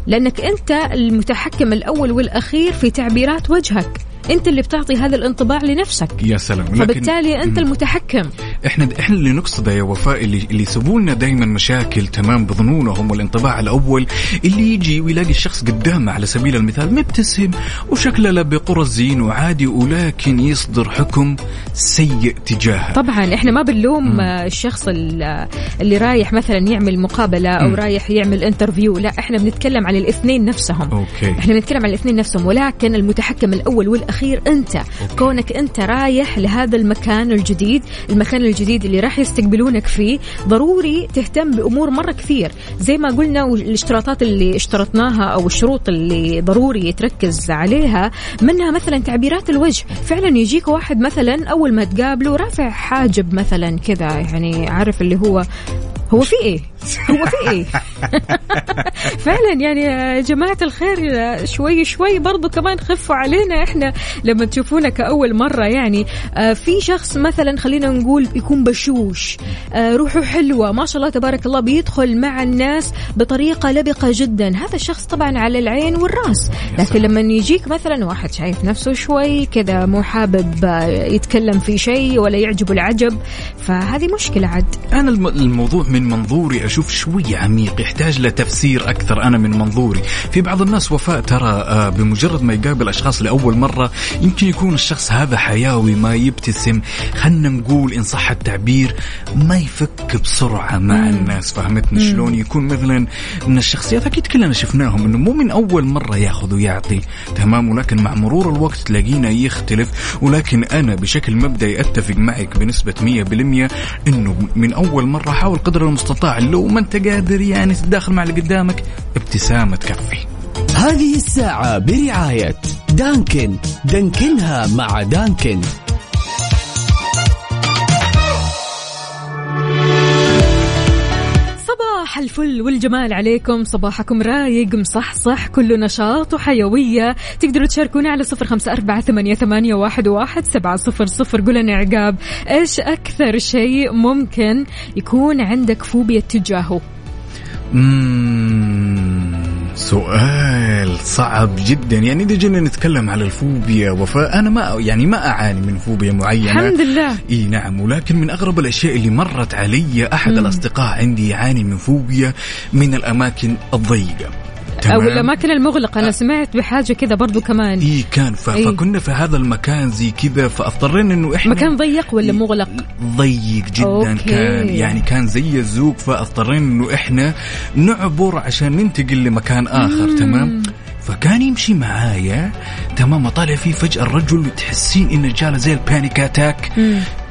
لأنك أنت المتحكم الأول والأخير في تعبيرات وجهك. انت اللي بتعطي هذا الانطباع لنفسك. يا سلام. فبالتالي انت المتحكم. إحنا إحنا اللي نقصده يا وفاء اللي اللي يسبوا لنا دائما مشاكل تمام بظنونهم والانطباع الأول اللي يجي ويلاقي الشخص قدامه على سبيل المثال مبتسم وشكله له بقرص زين وعادي ولكن يصدر حكم سيء تجاهه. طبعا إحنا ما بنلوم آه، الشخص ال- اللي رايح مثلا يعمل مقابلة أو مم. رايح يعمل interview لا إحنا بنتكلم عن الاثنين نفسهم. okay. إحنا بنتكلم عن الاثنين نفسهم. ولكن المتحكم الأول والأخير أنت okay. كونك أنت رايح لهذا المكان الجديد المكان الجديد اللي راح يستقبلونك فيه ضروري تهتم بأمور مرة كثير زي ما قلنا والاشتراطات اللي اشترطناها أو الشروط اللي ضروري تركز عليها منها مثلا تعبيرات الوجه فعلا يجيك واحد مثلا أول ما تقابله رافع حاجب مثلا كذا يعني عارف اللي هو هو في إيه؟ هو في إيه؟ فعلا يعني يا جماعة الخير شوي شوي برضو كمان خفوا علينا. إحنا لما تشوفونا كأول مرة يعني آه، في شخص مثلا خلينا نقول يكون بشوش آه، روحه حلوة ما شاء الله تبارك الله بيدخل مع الناس بطريقة لبقة جدا. هذا الشخص طبعا على العين والرأس. لكن لما يجيك مثلا واحد شايف نفسه شوي كذا مو حابب آه، يتكلم في شيء ولا يعجبه العجب فهذه مشكلة عد أنا الم- الموضوع من منظوري أشوف شوي عميق يحتاج له تفسير أكثر أنا من منظوري. في بعض الناس وفاء ترى آه، بمجرد ما يقابل أشخاص لأول مرة يمكن يكون الشخص هذا حيوي ما يبتسم. خلنا نقول إن صح التعبير ما يفك بسرعة مع الناس فهمتني؟ شلون يكون مثلا من الشخصيات أكيد كلنا شفناهم إنه مو من أول مرة ياخذ ويعطي تمام؟ ولكن مع مرور الوقت تلاقينا يختلف. ولكن أنا بشكل مبدئي أتفق معك بنسبة 100% إنه من أول مرة حاول قدر المستطاع لو ما انت قادر يعني تتداخل مع اللي قدامك ابتسامة تكفي. هذه الساعة برعاية دانكن. دانكنها مع دانكن. صباح الفل والجمال عليكم. صباحكم رايق مصحصح كله نشاط وحيوية. تقدروا تشاركونا على صفر خمسة أربعة ثمانية, ثمانية واحد, واحد سبعة صفر صفر. قول لنا عقاب إيش أكثر شيء ممكن يكون عندك فوبيا تجاهه؟ سؤال صعب جدا. يعني إذا جينا نتكلم على الفوبيا وفاء أنا ما يعني ما أعاني من فوبيا معينة. الحمد لله. إي نعم ولكن من أغرب الأشياء اللي مرت علي أحد مم. الأصدقاء عندي يعاني من فوبيا من الأماكن الضيقة. أو تمام؟ الأماكن المغلقة. أنا سمعت بحاجة كذا برضو كمان. اي كان. ف... إيه. فكنا في هذا المكان زي كذا فاضطرينا إنه إحنا مكان ضيق ولا مغلق؟ ضيق جدا okay. كان. يعني كان زي الزوق فاضطرينا إنه إحنا نعبر عشان ننتقل لمكان آخر تمام؟ فكان يمشي معايا تمام؟ اطالع فيه فجأة الرجل تحسي إنه جاله زي ال panic attack.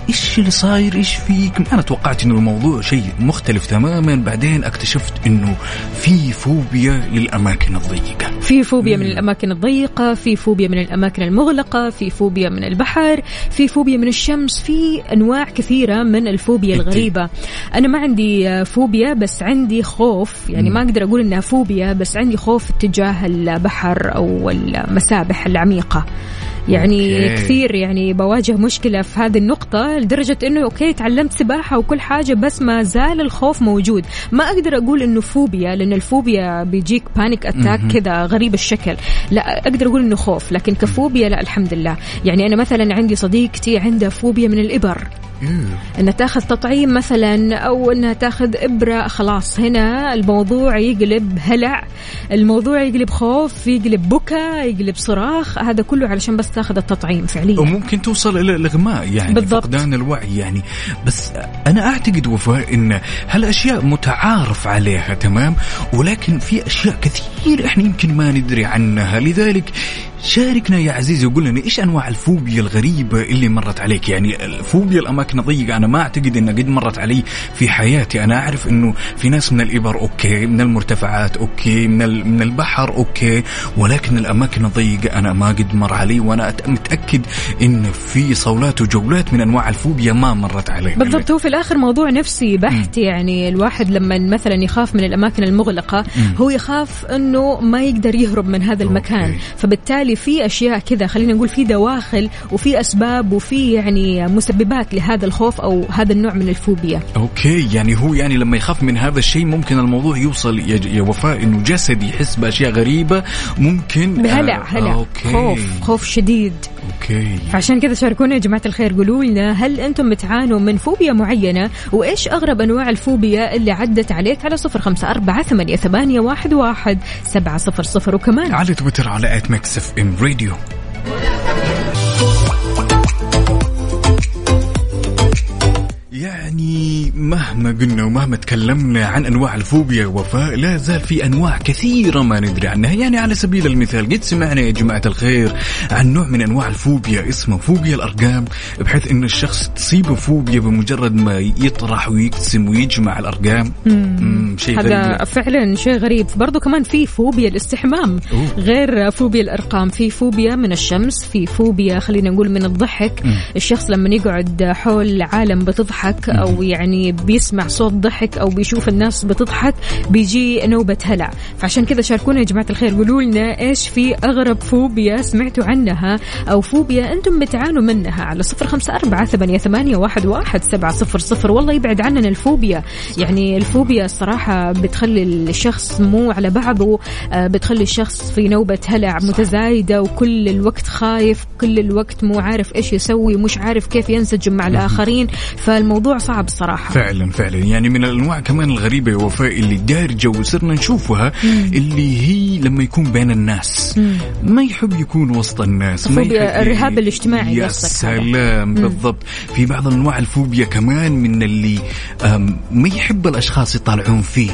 إيش اللي صاير؟ إيش فيك؟ أنا توقعت إنه الموضوع شيء مختلف تماما. بعدين اكتشفت إنه في فوبيا للأماكن الضيقة. في فوبيا من الأماكن الضيقة في فوبيا من الأماكن المغلقة في فوبيا من البحر في فوبيا من الشمس في أنواع كثيرة من الفوبيا الغريبة. أنا ما عندي آه، فوبيا بس عندي خوف. يعني ما أقدر أقول إنها فوبيا بس عندي خوف اتجاه البحر أو المسابح العميقة. يعني okay. كثير يعني بواجه مشكلة في هذه النقطة لدرجة إنه okay تعلمت سباحة وكل حاجة بس ما زال الخوف موجود. ما أقدر أقول إنه فوبيا لأن الفوبيا بيجيك panic attack كذا غريب الشكل. لا أقدر أقول إنه خوف لكن كفوبيا لا الحمد لله. يعني أنا مثلا عندي صديقتي عندها فوبيا من الإبر. إنها تاخذ تطعيم مثلا أو إنها تاخذ إبرة. خلاص هنا الموضوع يقلب هلع. الموضوع يقلب خوف يقلب بكا يقلب صراخ. هذا كله علشان بس تاخذ التطعيم فعليا. وممكن توصل إلى الإغماء يعني بالضبط. فقدان الوعي يعني. بس أنا أعتقد وفاء إن هالأشياء متعارف عليها تمام؟ ولكن في أشياء كثير إحنا يمكن ما ندري عنها. لذلك شاركنا يا عزيزي وقول لنا إيش أنواع الفوبيا الغريبة اللي مرت عليك؟ يعني الفوبيا الأماكن الضيقة أنا ما أعتقد انها قد مرت علي في حياتي. أنا أعرف إنه في ناس من الإبر okay من المرتفعات okay من من البحر okay ولكن الأماكن الضيقة أنا ما قد مر علي وأنا متأكد إن في صولات وجولات من أنواع الفوبيا ما مرت علي. بالضبط هو في الآخر موضوع نفسي بحت يعني الواحد لما مثلا يخاف من الأماكن المغلقة هو يخاف إنه ما يقدر يهرب من هذا المكان. okay. فبالتالي في أشياء كذا خلينا نقول في دواخل وفي أسباب وفي يعني مسببات لهذا الخوف أو هذا النوع من الفوبيا. okay يعني هو يعني لما يخاف من هذا الشيء ممكن الموضوع يوصل يا, وفاء إنه جسده يحس بأشياء غريبة ممكن بهلع آه هلع. okay. خوف خوف شديد. okay. فعشان كذا شاركونا يا جماعة الخير قولوا لنا هل أنتم بتعانوا من فوبيا معينة؟ وإيش أغرب أنواع الفوبيا اللي عدت عليك؟ على صفر خمسة أربعة ثمانية, ثمانية واحد, واحد سبعة صفر صفر. وكمان على تويتر على at Mix FM يعني مهما قلنا ومهما تكلمنا عن أنواع الفوبيا وفاء لا زال في أنواع كثيرة ما ندري عنها. يعني على سبيل المثال قد سمعنا يا جماعة الخير عن نوع من أنواع الفوبيا اسمه فوبيا الأرقام بحيث إن الشخص تصيبه فوبيا بمجرد ما يطرح ويقسم ويجمع الأرقام. مم، شيء غريب. هذا فعلا شيء غريب. برضو كمان في فوبيا الاستحمام. أوه. غير فوبيا الأرقام في فوبيا من الشمس في فوبيا خلينا نقول من الضحك. الشخص لما يقعد حول عالم بتضحك أو يعني بيسمع صوت ضحك أو بيشوف الناس بتضحك بيجي نوبة هلع. فعشان كذا شاركونا يا جماعة الخير قولوا لنا إيش في أغرب فوبيا سمعتوا عنها أو فوبيا أنتم بتعانوا منها على صفر خمسة أربعة ثمانية, ثمانية واحد, واحد سبعة صفر صفر. والله يبعد عننا الفوبيا. يعني الفوبيا الصراحة بتخلي الشخص مو على بعضه آه، بتخلي الشخص في نوبة هلع متزايدة وكل الوقت خايف كل الوقت مو عارف إيش يسوي مش عارف كيف ينسجم مع الآخرين. فالموضوع صعب الصراحة. فعلا فعلا. يعني من الأنواع كمان الغريبة يا وفاء اللي دارجه وصرنا نشوفها اللي هي لما يكون بين الناس. ما يحب يكون وسط الناس ما فوبيا يحب الرهاب الاجتماعي يا هذا. سلام بالضبط. في بعض انواع الفوبيا كمان من اللي ما يحب الأشخاص يطالعون فيه.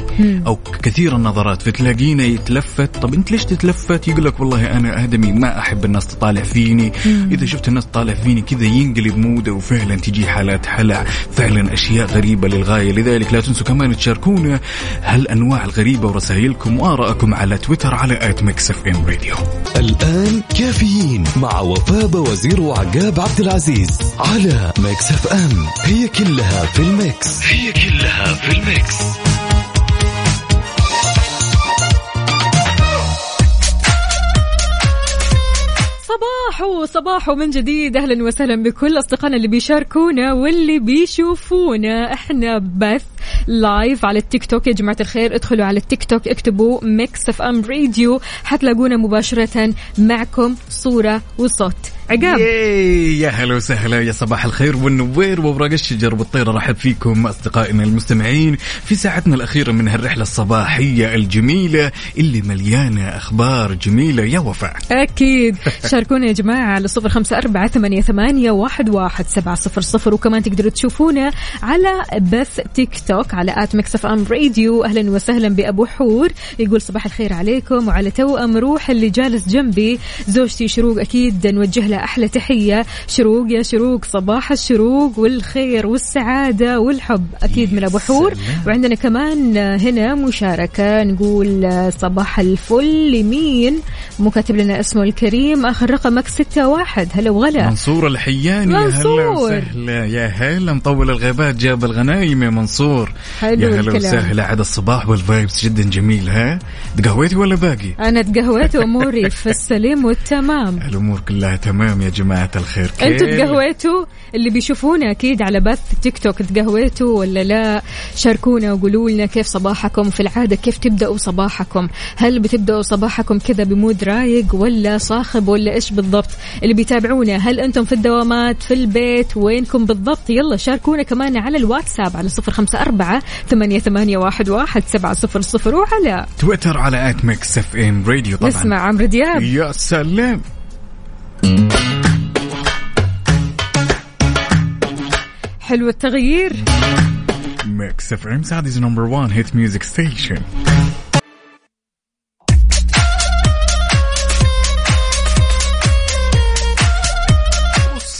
أو كثير النظرات فتلاقينا يتلفت. طب أنت ليش تتلفت؟ يقول لك والله أنا آدمي ما أحب الناس تطالع فيني. إذا شفت الناس تطالع فيني كذا ينقلب موده وفعلا تجي حالات هلع فعلا أشياء غريبة للغاية. لذلك لا تنسوا كمان تشاركونا هالأنواع الغريبة ورسائلكم وآرائكم على تويتر على at Mix FM Radio. الآن كافيين مع وفاء وزير وعقاب عبد العزيز على Mix FM. هي كلها في ال Mix. هي كلها في ال Mix. صباحو صباحو من جديد. أهلا وسهلا بكل أصدقائنا اللي بيشاركونا واللي بيشوفونا. إحنا بث live على التيك توك. يا جماعة الخير ادخلوا على التيك توك اكتبوا Mix FM Radio حتلاقونا مباشرة معكم صورة وصوت. عقاب. يا هلا وسهلا يا صباح الخير والنوير وورق الشجر والطير. رحب فيكم أصدقائنا المستمعين في ساعتنا الأخيرة من هالرحلة الصباحية الجميلة اللي مليانة أخبار جميلة. يا وفاء. أكيد. شاركونا يا جماعة على صفر خمسة أربعة ثمانية, ثمانية واحد, واحد سبعة صفر صفر. وكمان تقدروا تشوفونا على بث تيك توك على at Mix FM Radio. أهلا وسهلا بأبو حور. يقول صباح الخير عليكم وعلى توأم روحي اللي جالس جنبي. زوجتي شروق أكيد نوجه لها أحلى تحية. شروق يا شروق صباح الشروق والخير والسعادة والحب. أكيد من أبو حور. وعندنا كمان هنا مشاركة. نقول صباح الفل لمين؟ مو كاتب لنا اسمه الكريم. آخر رقمك ستة واحد. هلا وغلا. منصور الحياني. يا هلا منصور. وسهلا. يا هلا مطول الغيبات جاب الغنايم يا منصور. حلو يا هلا. وسهلا. عاد الصباح والفايبس جدا جميل ها؟ تقهويتي ولا باقي؟ أنا تقهويت وأموري في السليم والتمام. الأمور كلها تمام. يا جماعة الخير. أنتوا؟ تقهويتوا؟ اللي بيشوفونا أكيد على بث تيك توك تقهويتوا ولا لا؟ شاركونا وقولوا لنا كيف صباحكم في العادة كيف تبدأوا صباحكم؟ هل بتبدأوا صباحكم كذا ب mood رايق ولا صاخب ولا إيش بالضبط؟ اللي بيتابعونا هل أنتم في الدوامات في البيت وينكم بالضبط؟ يلا شاركونا كمان على الواتساب على صفر خمسة أربعة ثمانية, ثمانية واحد, واحد سبعة صفر صفر وعلى تويتر على at Mix FM Radio طبعا. نسمع عمرو دياب. يا سلام. حلو التغيير. Mix FM Saudi's number 1 hit music station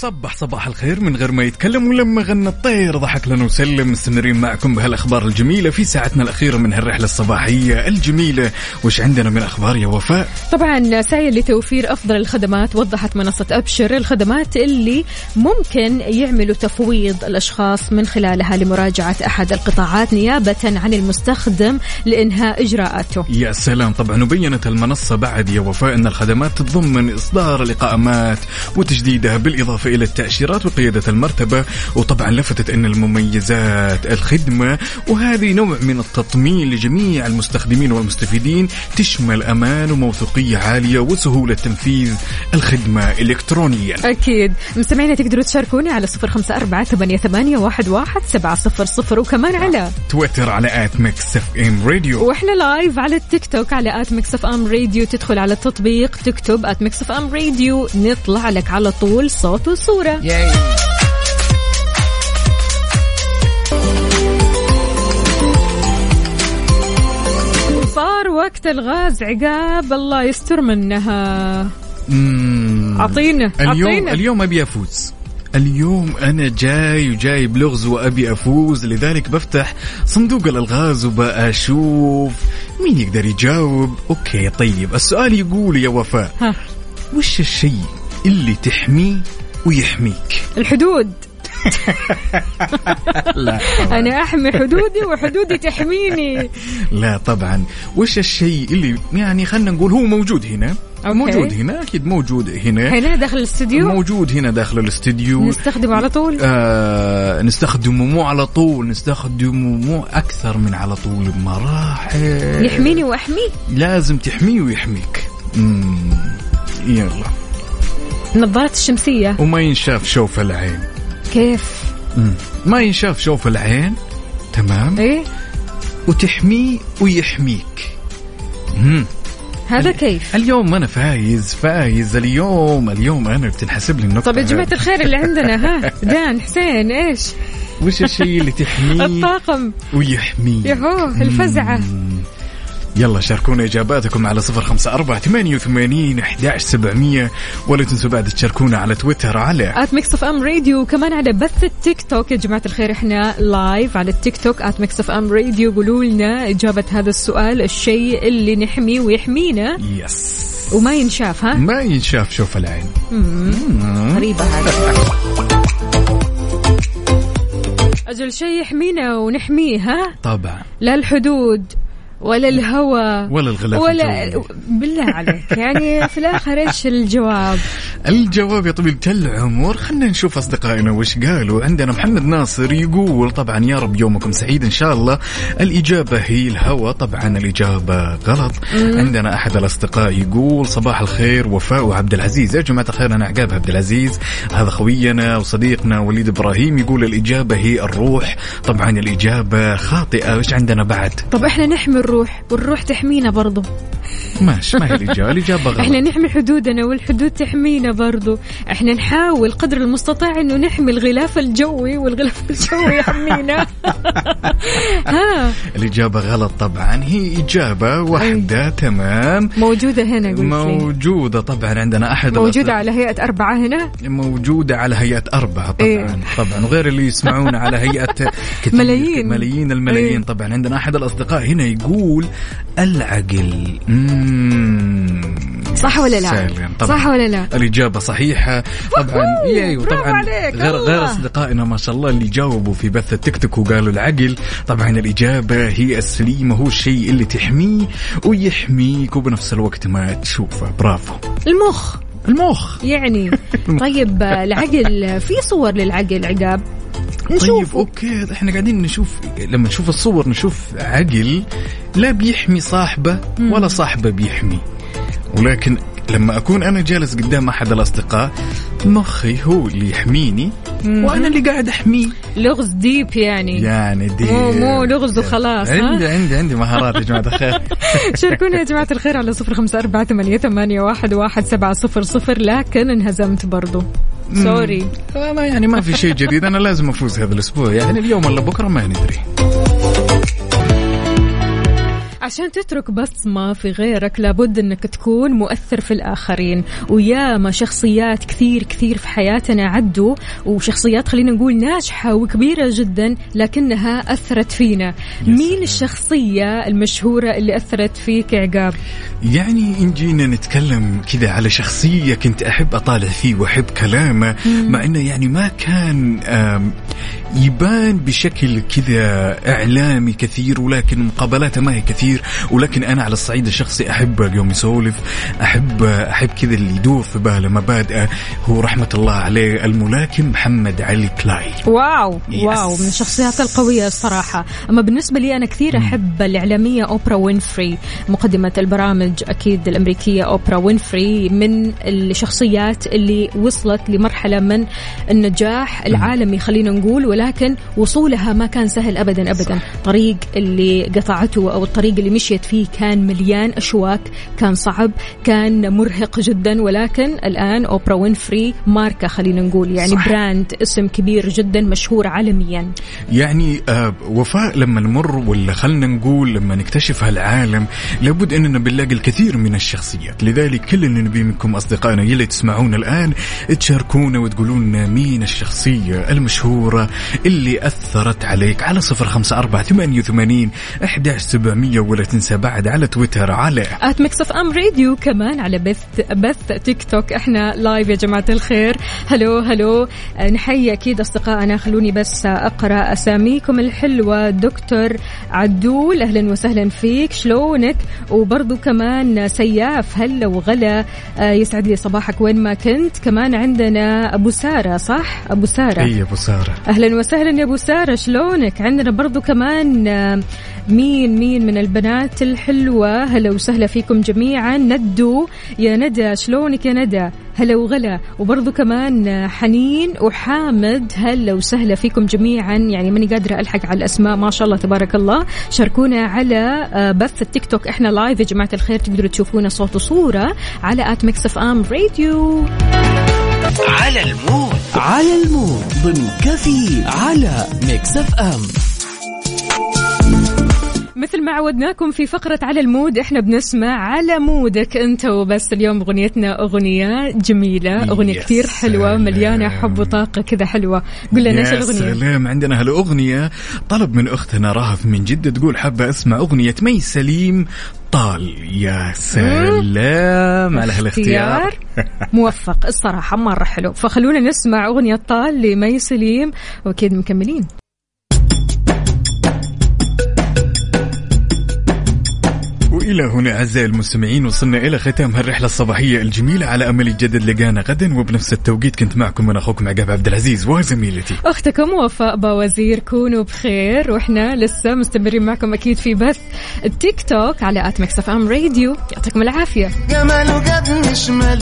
صبح صباح الخير من غير ما يتكلم ولما غنى الطير. ضحك لنا وسلم. مستمرين معكم بهالأخبار الجميلة في ساعتنا الأخيرة من هالرحلة الصباحية الجميلة. وش عندنا من أخبار يا وفاء؟ طبعا سعي لتوفير أفضل الخدمات. وضحت منصة أبشر الخدمات اللي ممكن يعملوا تفويض الأشخاص من خلالها لمراجعة أحد القطاعات نيابة عن المستخدم لإنهاء إجراءاته. يا سلام. طبعا وبينت المنصة بعد يا وفاء أن الخدمات تتضمن إصدار الإقامات وتجديدها بالإضافة إلى التأشيرات وقيادة المرتبة وطبعا لفتت أن المميزات الخدمة وهذه نوع من التطمين لجميع المستخدمين والمستفيدين تشمل أمان وموثوقية عالية وسهولة تنفيذ الخدمة إلكترونيا. أكيد. مستمعينا تقدروا تشاركوني على صفر أربعة ثمانية, ثمانية واحد, واحد سبعة صفر صفر وكمان على تويتر على at Mix FM Radio. وإحنا live على التيك توك على at Mix FM Radio تدخل على التطبيق تكتب at Mix FM Radio نطلع لك على طول صوت وصوره صار وقت الغاز عقاب الله يستر منها. أعطينا اليوم أعطينا. اليوم أبي أفوز. اليوم أنا جاي وجايب لغز وأبي أفوز لذلك بفتح صندوق الألغاز وبأشوف مين يقدر يجاوب. أوكي طيب السؤال يقول يا وفاء ها. وش الشيء اللي تحميه ويحميك. الحدود. لا أنا أحمي حدودي وحدودي تحميني. لا طبعا. وش الشيء اللي يعني خلينا نقول هو موجود هنا؟ أوكي. موجود هنا أكيد موجود هنا. هنا داخل الاستوديو موجود هنا داخل الاستديو. نستخدمه على طول؟ آه نستخدمه مو على طول نستخدمه مو أكثر من على طول بمراحل. يحميني وأحميه؟ لازم تحميه ويحميك. يلا. النظارات الشمسية. وما ينشاف شوف العين. كيف؟ مم. ما ينشاف شوف العين. تمام؟ إيه؟ وتحميه ويحميك. مم. هذا كيف؟ اليوم أنا فايز فايز. اليوم اليوم أنا بتنحسب لي النقطة طب يا جماعة هذه. الخير اللي عندنا ها؟ دان حسين إيش؟ وش الشيء اللي تحميه الطاقم. ويحميه يهو الفزعة. يلا شاركونا إجاباتكم على صفر خمسة أربعة ثمانية وثمانين أحداش سبعمية ولا تنسوا بعد تشاركونا على تويتر على at Mix FM Radio وكمان على بث التيك توك. يا جماعة الخير إحنا live على التيك توك. at Mix FM Radio قولوا لنا إجابة هذا السؤال الشيء اللي نحميه ويحمينا. yes وما ينشاف ها؟ ما ينشاف شوف العين. غريبة هذه. أجل شيء يحمينا ونحميه ها؟ طبعا. لا الحدود. ولا الهوى. ولا الغلاف ولا الجوي. بالله عليك. يعني في الآخر إيش الجواب؟ الجواب يا طويلة العمر. خلينا نشوف أصدقائنا وش قالوا. عندنا محمد ناصر يقول طبعا يا رب يومكم سعيد إن شاء الله. الإجابة هي الهوى. طبعا الإجابة غلط. عندنا أحد الأصدقاء يقول صباح الخير وفاء وعبد العزيز. يا جماعة الخير أنا عقاب عبد العزيز. هذا خوينا وصديقنا وليد إبراهيم يقول الإجابة هي الروح. طبعا الإجابة خاطئة. وش عندنا بعد؟ طب إحنا نحمي الروح. والروح تحمينا برضو. ماشي ما هي الإجابة الإجابة غلط. إحنا نحمي حدودنا والحدود تحمينا برضو. إحنا نحاول قدر المستطاع إنه نحمي الغلاف الجوي والغلاف الجوي يحمينا. ها. الإجابة غلط طبعا. هي إجابة واحدة تمام. موجودة هنا قلت موجودة طبعا عندنا أحد موجودة على هيئة أربعة هنا؟ موجودة على هيئة أربعة طبعا إيه. طبعا. وغير اللي يسمعون على هيئة ملايين. ملايين الملايين إيه. طبعا. عندنا أحد الأصدقاء هنا يقول العقل مم. صح ولا لا؟ طبعا. صح ولا لا؟ الإجابة صحيحة طبعا أيوه برافو طبعا غير الله. غير أصدقائنا ما شاء الله اللي جاوبوا في بث التيك توك وقالوا العقل طبعا الإجابة هي السليمة هو الشيء اللي تحميه ويحميك وبنفس الوقت ما تشوفه برافو المخ المخ يعني طيب العقل في صور للعقل عقاب طيب نشوف okay إحنا قاعدين نشوف لما نشوف الصور نشوف عقل لا بيحمي صاحبه ولا صاحبه بيحمي. ولكن لما أكون أنا جالس قدام أحد الأصدقاء مخي هو اللي يحميني وأنا اللي قاعد أحميه. لغز deep يعني. يعني دي مو- مو لغز وخلاص،؟ عندي عندي عندي مهارات يا جماعة الخير. شاركونا يا جماعة الخير على صفر خمسة أربعة ثمانية, ثمانية واحد, واحد سبعة صفر صفر لكن انهزمت برضو. سوري. يعني ما في شيء جديد. أنا لازم أفوز هذا الأسبوع. يعني اليوم ولا بكرة ما ندري. عشان تترك بصمة في غيرك لابد إنك تكون مؤثر في الآخرين. وياما شخصيات كثير كثير في حياتنا عدوا وشخصيات خلينا نقول ناجحة وكبيرة جدا لكنها أثرت فينا. مين الشخصية المشهورة اللي أثرت فيك عقاب؟ يعني إن جينا نتكلم كذا على شخصية كنت أحب أطالع فيه وأحب كلامه مع أنه يعني ما كان يبان بشكل كذا إعلامي كثير ولكن مقابلاته ما هي كثير ولكن أنا على الصعيد الشخصي أحب يوم يسولف أحب أحب كذا اللي يدور في باله مبادئه هو رحمة الله عليه الملاكم محمد علي كلاي. wow yes. wow من الشخصيات القوية الصراحة. أما بالنسبة لي أنا كثير أحب الإعلامية أوبرا وينفري مقدمة البرامج أكيد الأمريكية أوبرا وينفري من الشخصيات اللي وصلت لمرحلة من النجاح العالمي خلينا نقول ولكن وصولها ما كان سهل أبدا أبدا. طريق اللي قطعته أو الطريق اللي مشيت فيه كان مليان أشواك كان صعب كان مرهق جدا ولكن الآن أوبرا وينفري ماركة خلينا نقول يعني صح. brand اسم كبير جدا مشهور عالميا. يعني آه وفاء لما نمر ولا خلنا نقول لما نكتشف هالعالم لابد أننا بنلاقي الكثير من الشخصيات. لذلك كل اللي نبي منكم أصدقائنا يلي تسمعونا الآن تشاركونا وتقولون مين الشخصية المشهورة اللي أثرت عليك. على صفر خمسة أربعة ثمانية وثمانين احداش سبعمئه ولا تنسى بعد على تويتر على at Mix FM Radio كمان على بث بث تيك توك إحنا live يا جماعة الخير. هلو هلو آه، نحيي أكيد أصدقائنا. خلوني بس أقرأ أساميكم الحلوة. دكتور عدول أهلا وسهلا فيك. شلونك؟ وبرضو كمان سياف هلا وغلا. آه، يسعد لي صباحك وين ما كنت. كمان عندنا أبو سارة صح؟ أبو سارة. اي أبو سارة. أهلا وسهلا يا أبو سارة. شلونك؟ عندنا برضو كمان آه، مين مين من البنات الحلوة؟ هلا وسهلا فيكم جميعا. ندو يا ندى شلونك يا ندى؟ هلا وغلا. وبرضو كمان حنين وحامد هلا وسهلا فيكم جميعا. يعني ماني قادرة ألحق على الأسماء. ما شاء الله تبارك الله. شاركونا على آه، بث التيك توك إحنا live يا جماعة الخير. تقدروا تشوفونا صوت وصورة على at Mix FM Radio على ال mood. على ال mood. ضمن كفي على Mix FM مثل ما عودناكم في فقرة على ال mood إحنا بنسمع على mood ك أنت. وبس اليوم أغنيتنا أغنية جميلة أغنية يا كثير حلوة. مليانة حب وطاقة كذا حلوة. قل لنا إيش يا الأغنية؟ سلام. عندنا هالأغنية طلب من أختنا رهف من جدة تقول حابة أسمع أغنية مي سليم طال. يا سلام. على هالاختيار. اختيار. موفق. الصراحة مرة حلو. فخلونا نسمع أغنية طال لمي سليم. وأكيد مكملين. والى هنا أعزائي المستمعين وصلنا إلى ختام هالرحلة الصباحية الجميلة على أمل يجدد لقانا غدا وبنفس التوقيت كنت معكم أنا أخوكم عقاب عبد العزيز وزميلتي. أختكم وفاء باوزير كونوا بخير وإحنا لسه مستمرين معكم أكيد في بث التيك توك على at Mix FM Radio. يعطيكم جابني شمال